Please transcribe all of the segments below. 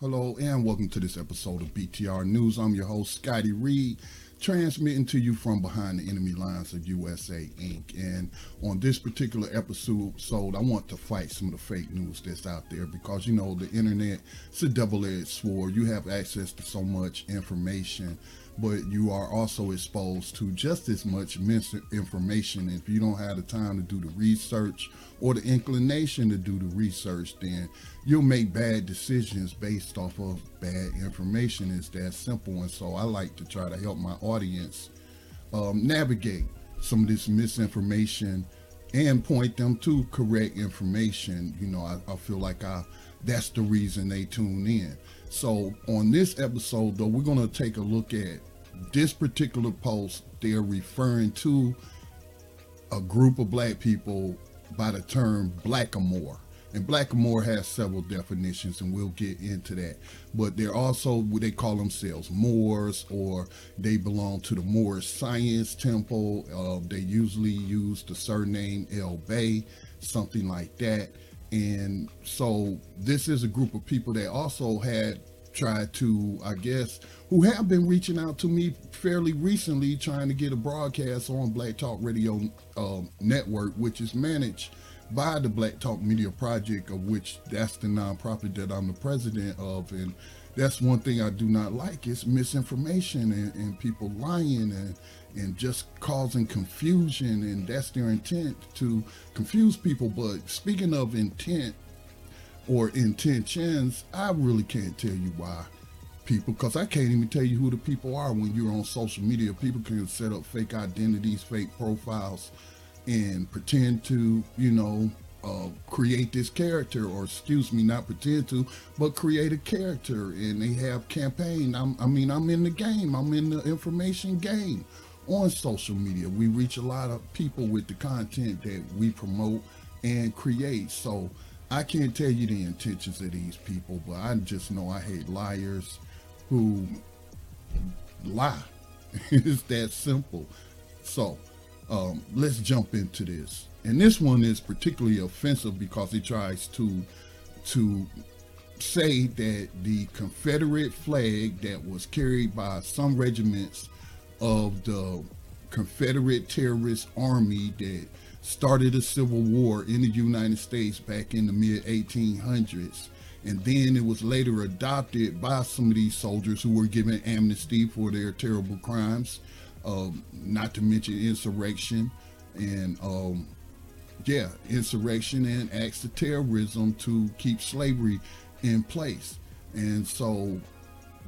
Hello and welcome to this episode of BTR News. I'm your host, Scotty Reed, transmitting to you from behind the enemy lines of USA Inc. And on this particular episode, I want to fight some of the fake news that's out there because you know the internet it's a double-edged sword. You have access to so much information but you are also exposed to just as much misinformation. If you don't have the time to do the research or the inclination to do the research, then you'll make bad decisions based off of bad information. It's that simple. And so I like to try to help my audience um, navigate some of this misinformation and point them to correct information. You know, I, I feel like I that's the reason they tune in. So on this episode, though, we're going to take a look at this particular post, they're referring to a group of black people by the term blackamoor. And blackamoor has several definitions, and we'll get into that. But they're also they call themselves Moors, or they belong to the Moorish Science Temple. Uh, they usually use the surname El Bey, something like that. And so this is a group of people that also had tried to, I guess, who have been reaching out to me fairly recently, trying to get a broadcast on Black Talk Radio uh, Network, which is managed by the Black Talk Media Project, of which that's the nonprofit that I'm the president of. And that's one thing I do not like is misinformation and, and people lying and, and just causing confusion. And that's their intent to confuse people. But speaking of intent, or intentions, I really can't tell you why people, because I can't even tell you who the people are when you're on social media. People can set up fake identities, fake profiles, and pretend to, you know, uh, create this character, or excuse me, not pretend to, but create a character. And they have campaign. I'm, I mean, I'm in the game. I'm in the information game on social media. We reach a lot of people with the content that we promote and create. So I can't tell you the intentions of these people, but I just know I hate liars who lie. it's that simple. So um, let's jump into this. And this one is particularly offensive because he tries to to say that the Confederate flag that was carried by some regiments of the Confederate terrorist army that started a civil war in the United States back in the mid 1800s. And then it was later adopted by some of these soldiers who were given amnesty for their terrible crimes, um, not to mention insurrection and, um, yeah, insurrection and acts of terrorism to keep slavery in place. And so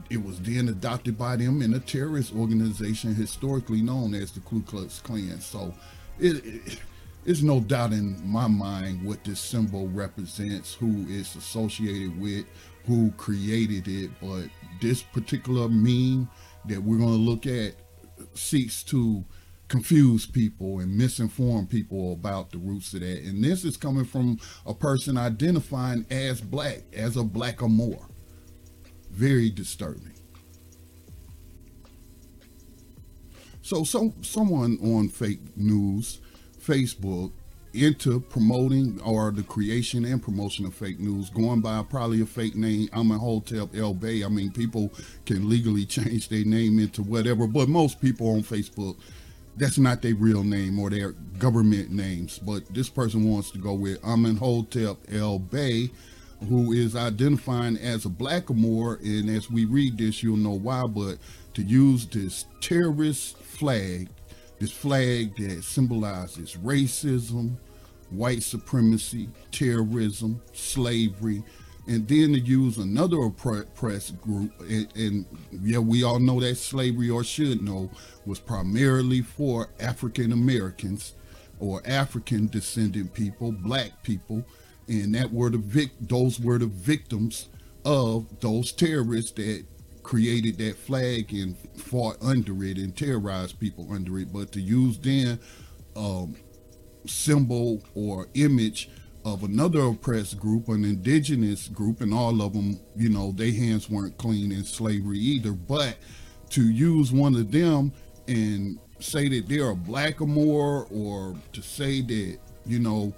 it was then adopted by them in a terrorist organization historically known as the Ku Klux Klan. So it, it there's no doubt in my mind what this symbol represents, who it's associated with, who created it. But this particular meme that we're going to look at seeks to confuse people and misinform people about the roots of that. And this is coming from a person identifying as black, as a blackamoor. Very disturbing. So some someone on fake news Facebook into promoting or the creation and promotion of fake news, going by probably a fake name. Amenhotep El Bey. I mean, people can legally change their name into whatever, but most people on Facebook, that's not their real name or their government names. But this person wants to go with Amenhotep El Bey, who is identifying as a blackamoor. And as we read this, you'll know why. But to use this terrorist flag this flag that symbolizes racism, white supremacy, terrorism, slavery, and then to use another oppressed group, and, and, yeah, we all know that slavery, or should know, was primarily for African Americans or African descendant people, black people, and that were the vic- those were the victims of those terrorists that created that flag and fought under it and terrorized people under it, but to use then um, symbol or image of another oppressed group, an indigenous group, and all of them, you know, their hands weren't clean in slavery either. But to use one of them and say that they're a blackamoor or to say that, you know,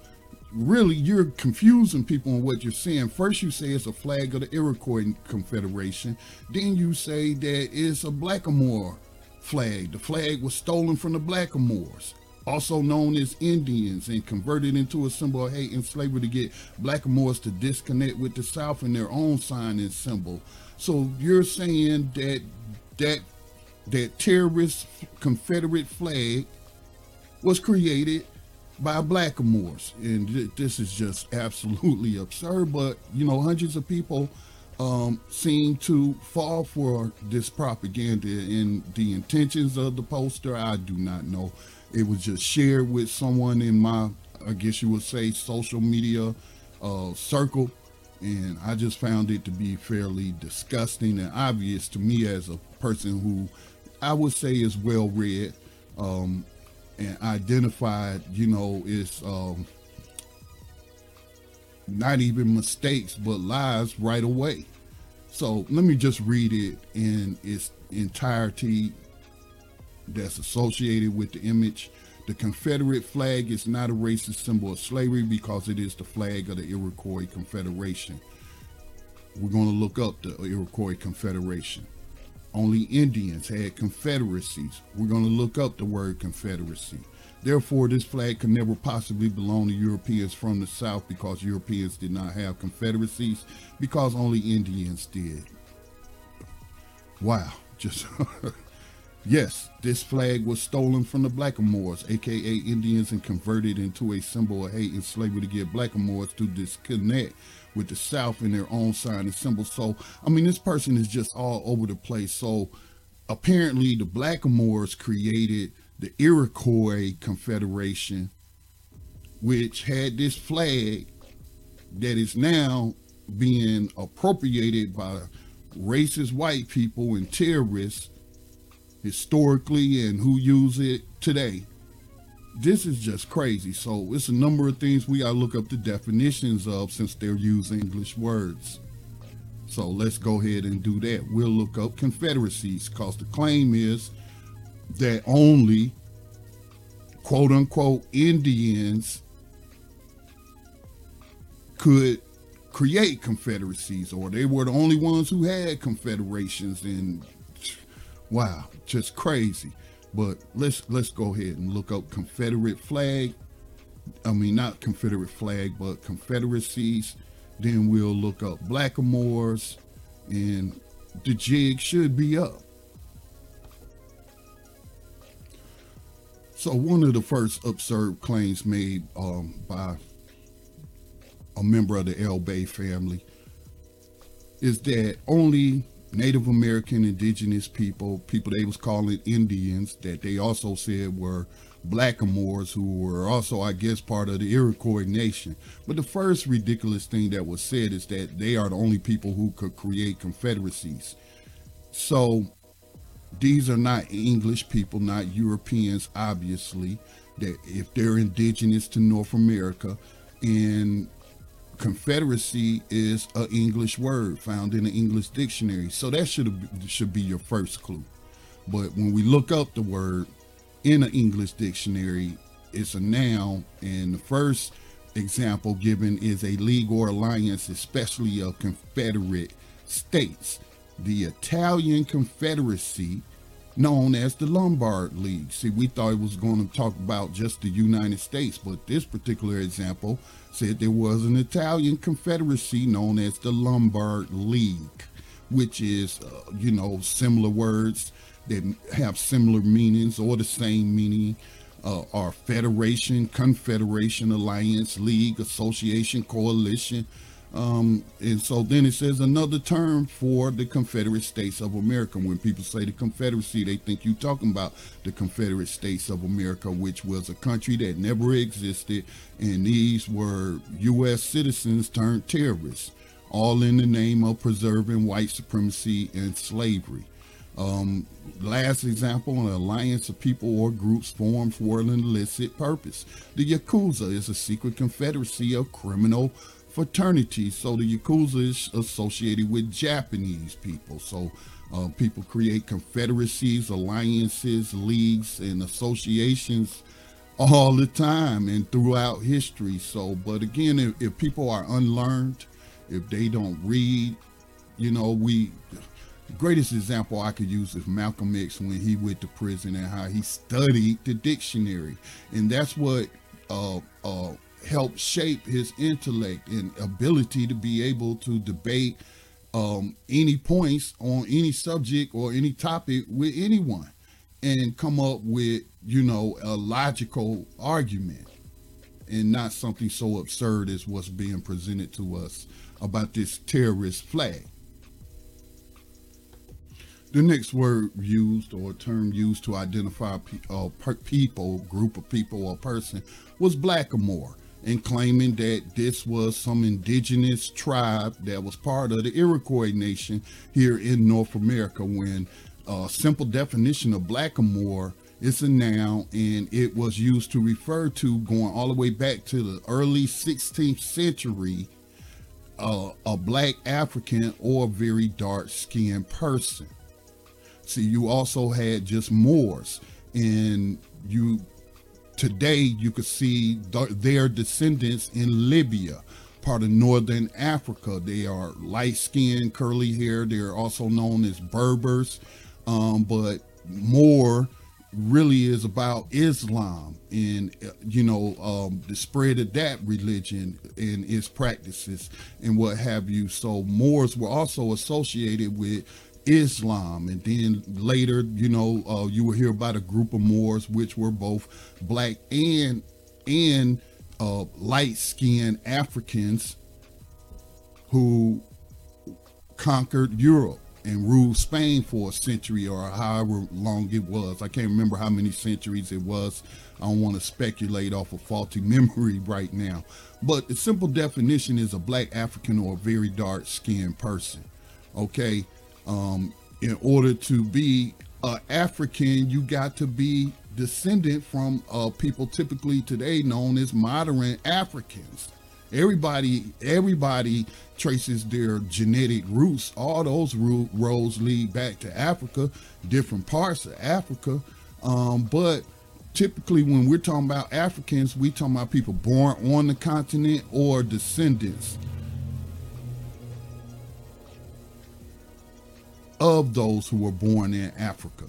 really you're confusing people on what you're saying. First, you say it's a flag of the Iroquois Confederation. Then you say that it's a Blackamoor flag. The flag was stolen from the Blackamoors, also known as Indians, and converted into a symbol of hate and slavery to get Blackamoors to disconnect with the South in their own sign and symbol. So you're saying that that that terrorist Confederate flag was created by blackamoors. And th- this is just absolutely absurd but you know hundreds of people um, seem to fall for this propaganda and the intentions of the poster. I do not know. It was just shared with someone in my i guess you would say social media uh, circle and i just found it to be fairly disgusting and obvious to me as a person who i would say is well read um, and identified, you know, it's um, not even mistakes, but lies right away. So let me just read it in its entirety that's associated with the image. The Confederate flag is not a racist symbol of slavery because it is the flag of the Iroquois Confederation. We're going to look up the Iroquois Confederation. Only Indians had confederacies. We're going to look up the word confederacy. Therefore, this flag could never possibly belong to Europeans from the South because Europeans did not have confederacies, because only Indians did. Wow, just yes, this flag was stolen from the Blackamoors, aka Indians, and converted into a symbol of hate and slavery to get Blackamoors to disconnect with the South in their own sign and symbol. So, I mean, this person is just all over the place. So, apparently, the Blackamoors created the Iroquois Confederation, which had this flag that is now being appropriated by racist white people and terrorists historically and who use it today this is just crazy. So it's a number of things we gotta look up the definitions of since they're using English words. So let's go ahead and do that. We'll look up confederacies because the claim is that only quote unquote Indians could create confederacies or they were the only ones who had confederations and wow, just crazy. But let's let's go ahead and look up Confederate flag. I mean, not Confederate flag, but confederacies. Then we'll look up blackamoors, and the jig should be up. So one of the first absurd claims made um, by a member of the El Bey family is that only Native American indigenous people, people they was calling Indians, that they also said were blackamoors who were also, I guess, part of the Iroquois nation. But the first ridiculous thing that was said is that they are the only people who could create confederacies. So these are not English people, not Europeans, obviously, that if they're indigenous to North America and confederacy is an English word found in the English dictionary. So that should should be your first clue. But when we look up the word in an English dictionary, it's a noun, and the first example given is a league or alliance, especially of confederate states. The Italian Confederacy known as the Lombard League. See, we thought it was going to talk about just the United States, but this particular example said there was an Italian confederacy known as the Lombard League, which is, uh, you know, similar words that have similar meanings or the same meaning. Uh, are federation, confederation, alliance, league, association, coalition, um, and so then it says another term for the Confederate States of America. When people say the Confederacy, they think you're talking about the Confederate States of America, which was a country that never existed. And these were U.S. citizens turned terrorists, all in the name of preserving white supremacy and slavery. Um, last example, an alliance of people or groups formed for an illicit purpose. The Yakuza is a secret confederacy of criminal fraternities. So the Yakuza is associated with Japanese people. So uh, people create confederacies, alliances, leagues, and associations all the time and throughout history. So, but again, if, if people are unlearned, if they don't read, you know, we the greatest example I could use is Malcolm X when he went to prison and how he studied the dictionary, and that's what uh, uh, helped shape his intellect and ability to be able to debate um, any points on any subject or any topic with anyone and come up with, you know, a logical argument and not something so absurd as what's being presented to us about this terrorist flag. The next word used or term used to identify a uh, people, group of people or person was blackamoor and claiming that this was some indigenous tribe that was part of the Iroquois nation here in North America when a simple definition of blackamoor is a noun and it was used to refer to going all the way back to the early 16th century uh, a black African or very dark skinned person. See, you also had just Moors and you today you could see th- their descendants in Libya, part of northern Africa. They are light skinned, curly hair. They're also known as Berbers, um, but more really is about Islam and you know um, the spread of that religion and its practices and what have you. So Moors were also associated with Islam, and then later, you know, uh, you will hear about a group of Moors which were both black and and uh, light-skinned Africans who conquered Europe and ruled Spain for a century or however long it was. I can't remember how many centuries it was. I don't want to speculate off a faulty memory right now. But the simple definition is a black African or a very dark skinned person. Okay um, in order to be uh, African, you got to be descendant from uh, people typically today known as modern Africans. Everybody, everybody traces their genetic roots. All those roads lead back to Africa, different parts of Africa. Um, but typically, when we're talking about Africans, we talking about people born on the continent or descendants of those who were born in Africa.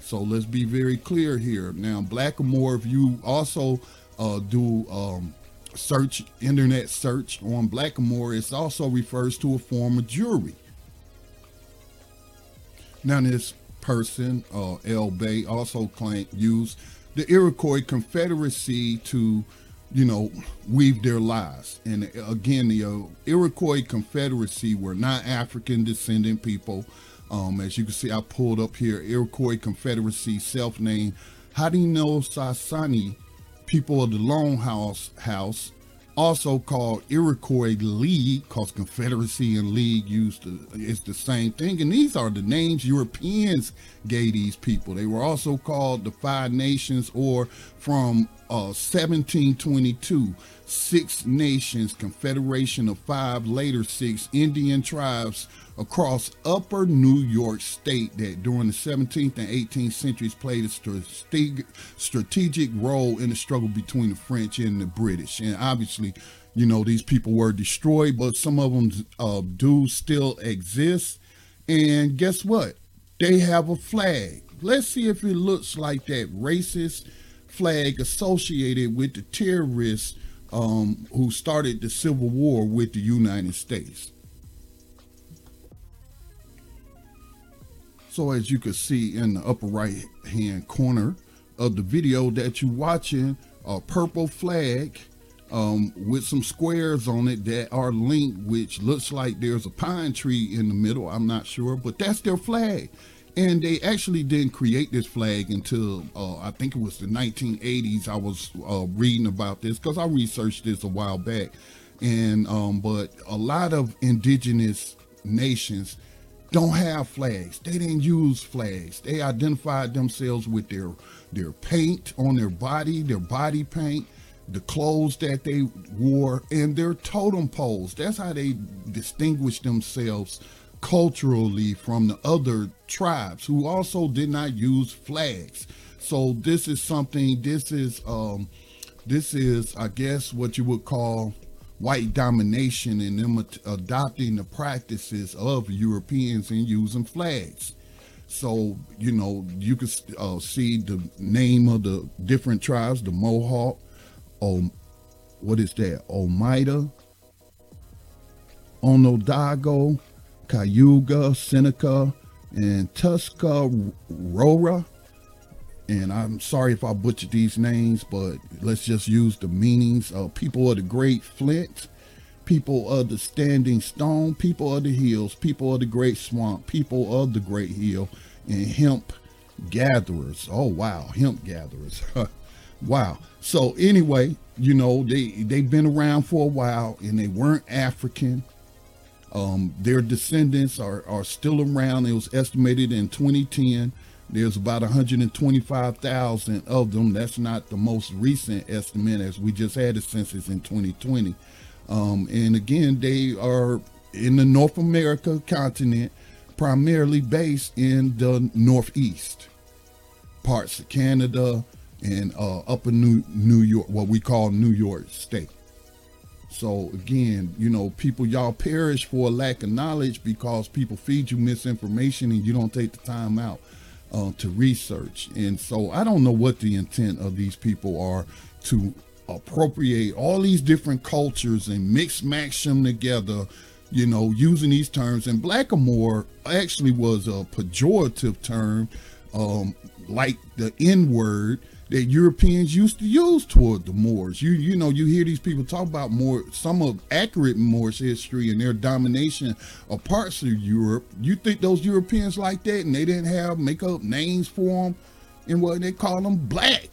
So let's be very clear here. Now, Blackamoor, if you also uh, do um, search, internet search on Blackamoor, it also refers to a form of jewelry. Now, this person, uh, El Bey, also claimed used the Iroquois Confederacy to you know, weave their lives. And again, the uh, Iroquois Confederacy were not African descendant people. Um, as you can see, I pulled up here Iroquois Confederacy, self named Haudenosaunee, people of the Longhouse House, also called Iroquois League, because Confederacy and League used to, is the same thing. And these are the names Europeans gave these people. They were also called the Five Nations, or from uh, 1722, Six Nations, Confederation of Five, later six Indian tribes across upper New York State that during the 17th and 18th centuries played a strategic role in the struggle between the French and the British. And obviously, you know, these people were destroyed, but some of them uh, do still exist. And guess what? They have a flag. Let's see if it looks like that racist flag associated with the terrorists um, who started the Civil War with the United States. So as you can see in the upper right hand corner of the video that you're watching, a purple flag um, with some squares on it that are linked, which looks like there's a pine tree in the middle. I'm not sure, but that's their flag. And they actually didn't create this flag until uh, I think it was the 1980s. I was uh, reading about this because I researched this a while back. And um, but a lot of indigenous nations don't have flags. They didn't use flags. They identified themselves with their their paint on their body, their body paint, the clothes that they wore, and their totem poles. That's how they distinguished themselves culturally from the other tribes who also did not use flags. So this is something. This is um, this is I guess what you would call white domination and them adopting the practices of Europeans and using flags. So you know you can uh, see the name of the different tribes: the Mohawk, um, what is that? Oneida, Onondaga, Cayuga, Seneca, and Tuscarora. And I'm sorry if I butchered these names, but let's just use the meanings of people of the Great Flint, people of the Standing Stone, people of the Hills, people of the Great Swamp, people of the Great Hill, and hemp gatherers. Oh, wow, hemp gatherers. wow. So anyway, you know, they, they've been around for a while and they weren't African um, their descendants are, are still around. It was estimated in 2010 there's about 125,000 of them. That's not the most recent estimate, as we just had a census in 2020. Um, and again, they are in the North America continent, primarily based in the Northeast, parts of Canada and uh, upper New, New York, what we call New York State. So again, you know, people y'all perish for a lack of knowledge because people feed you misinformation and you don't take the time out uh, to research. And so I don't know what the intent of these people are to appropriate all these different cultures and mix match them together, you know, using these terms. And blackamoor actually was a pejorative term, um, like the N word that Europeans used to use toward the Moors. You you know you hear these people talk about more some of accurate Moorish history and their domination of parts of Europe. You think those Europeans like that and they didn't have make up names for them and what they call them black,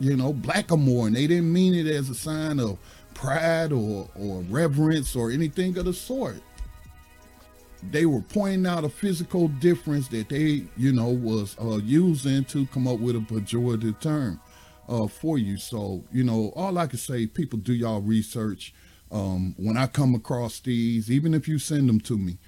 you know, blackamoor, and they didn't mean it as a sign of pride or or reverence or anything of the sort they were pointing out a physical difference that they, you know, was uh, using to come up with a pejorative term uh, for you. So, you know, all I can say, people do y'all research. Um, when I come across these, even if you send them to me,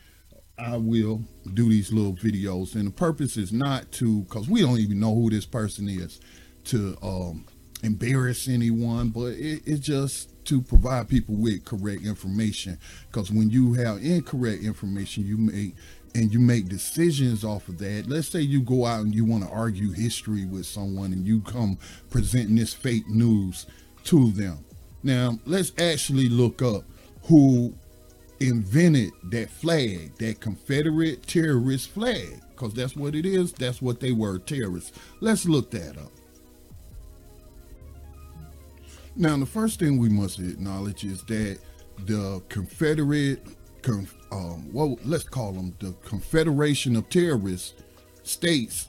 I will do these little videos. And the purpose is not to, because we don't even know who this person is, to um, embarrass anyone, but it, it's just to provide people with correct information. Because when you have incorrect information, you make and you make decisions off of that. Let's say you go out and you want to argue history with someone and you come presenting this fake news to them. Now, let's actually look up who invented that flag, that Confederate terrorist flag, because that's what it is. That's what they were, terrorists. Let's look that up. Now, the first thing we must acknowledge is that the Confederate, um, well, let's call them the Confederation of Terrorist States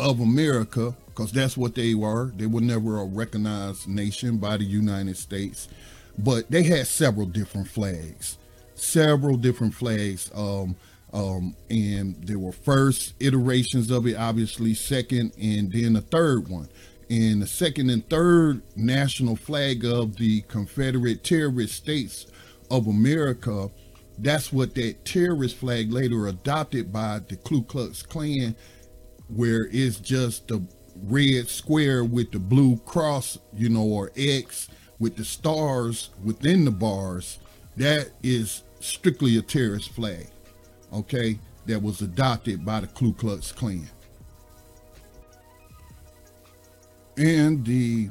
of America, because that's what they were. They were never a recognized nation by the United States, but they had several different flags, several different flags. Um, um, and there were first iterations of it, obviously, second, and then a third one and the second and third national flag of the Confederate Terrorist States of America. That's what that terrorist flag later adopted by the Ku Klux Klan, where it's just the red square with the blue cross, you know, or X with the stars within the bars. That is strictly a terrorist flag, okay, that was adopted by the Ku Klux Klan. And the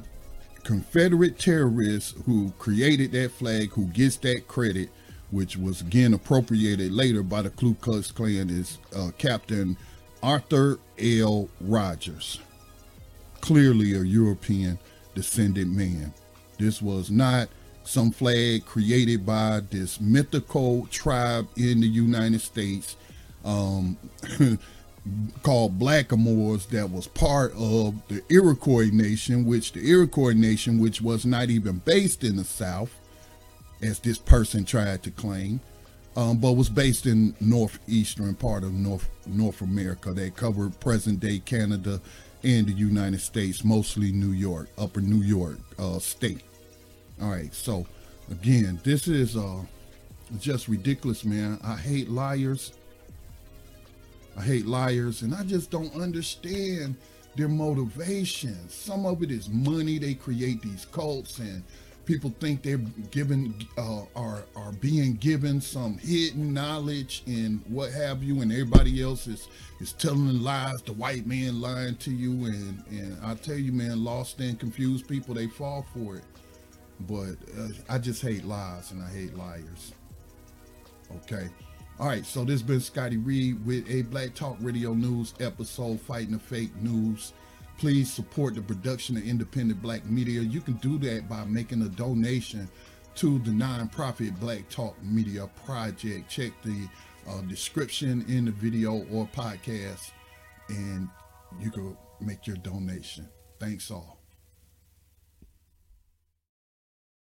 Confederate terrorists who created that flag, who gets that credit, which was again appropriated later by the Ku Klux Klan, is uh, Captain Arthur L. Rogers. Clearly a European descendant man. This was not some flag created by this mythical tribe in the United States. Um, called Blackamoors that was part of the Iroquois Nation, which the Iroquois Nation, which was not even based in the South, as this person tried to claim, um, but was based in northeastern part of North North America. They covered present day Canada and the United States, mostly New York, Upper New York uh, state. All right, so again, this is uh, just ridiculous, man. I hate liars. I hate liars, and I just don't understand their motivation. Some of it is money. They create these cults and people think they're given uh, are are being given some hidden knowledge and what have you and everybody else is is telling lies the white man lying to you and and i tell you man lost and confused people they fall for it but uh, i just hate lies and i hate liars okay all right so this has been scotty reed with a black talk radio news episode fighting the fake news please support the production of independent black media. You can do that by making a donation to the nonprofit Black Talk Media Project. Check the uh, description in the video or podcast, and you can make your donation. Thanks all.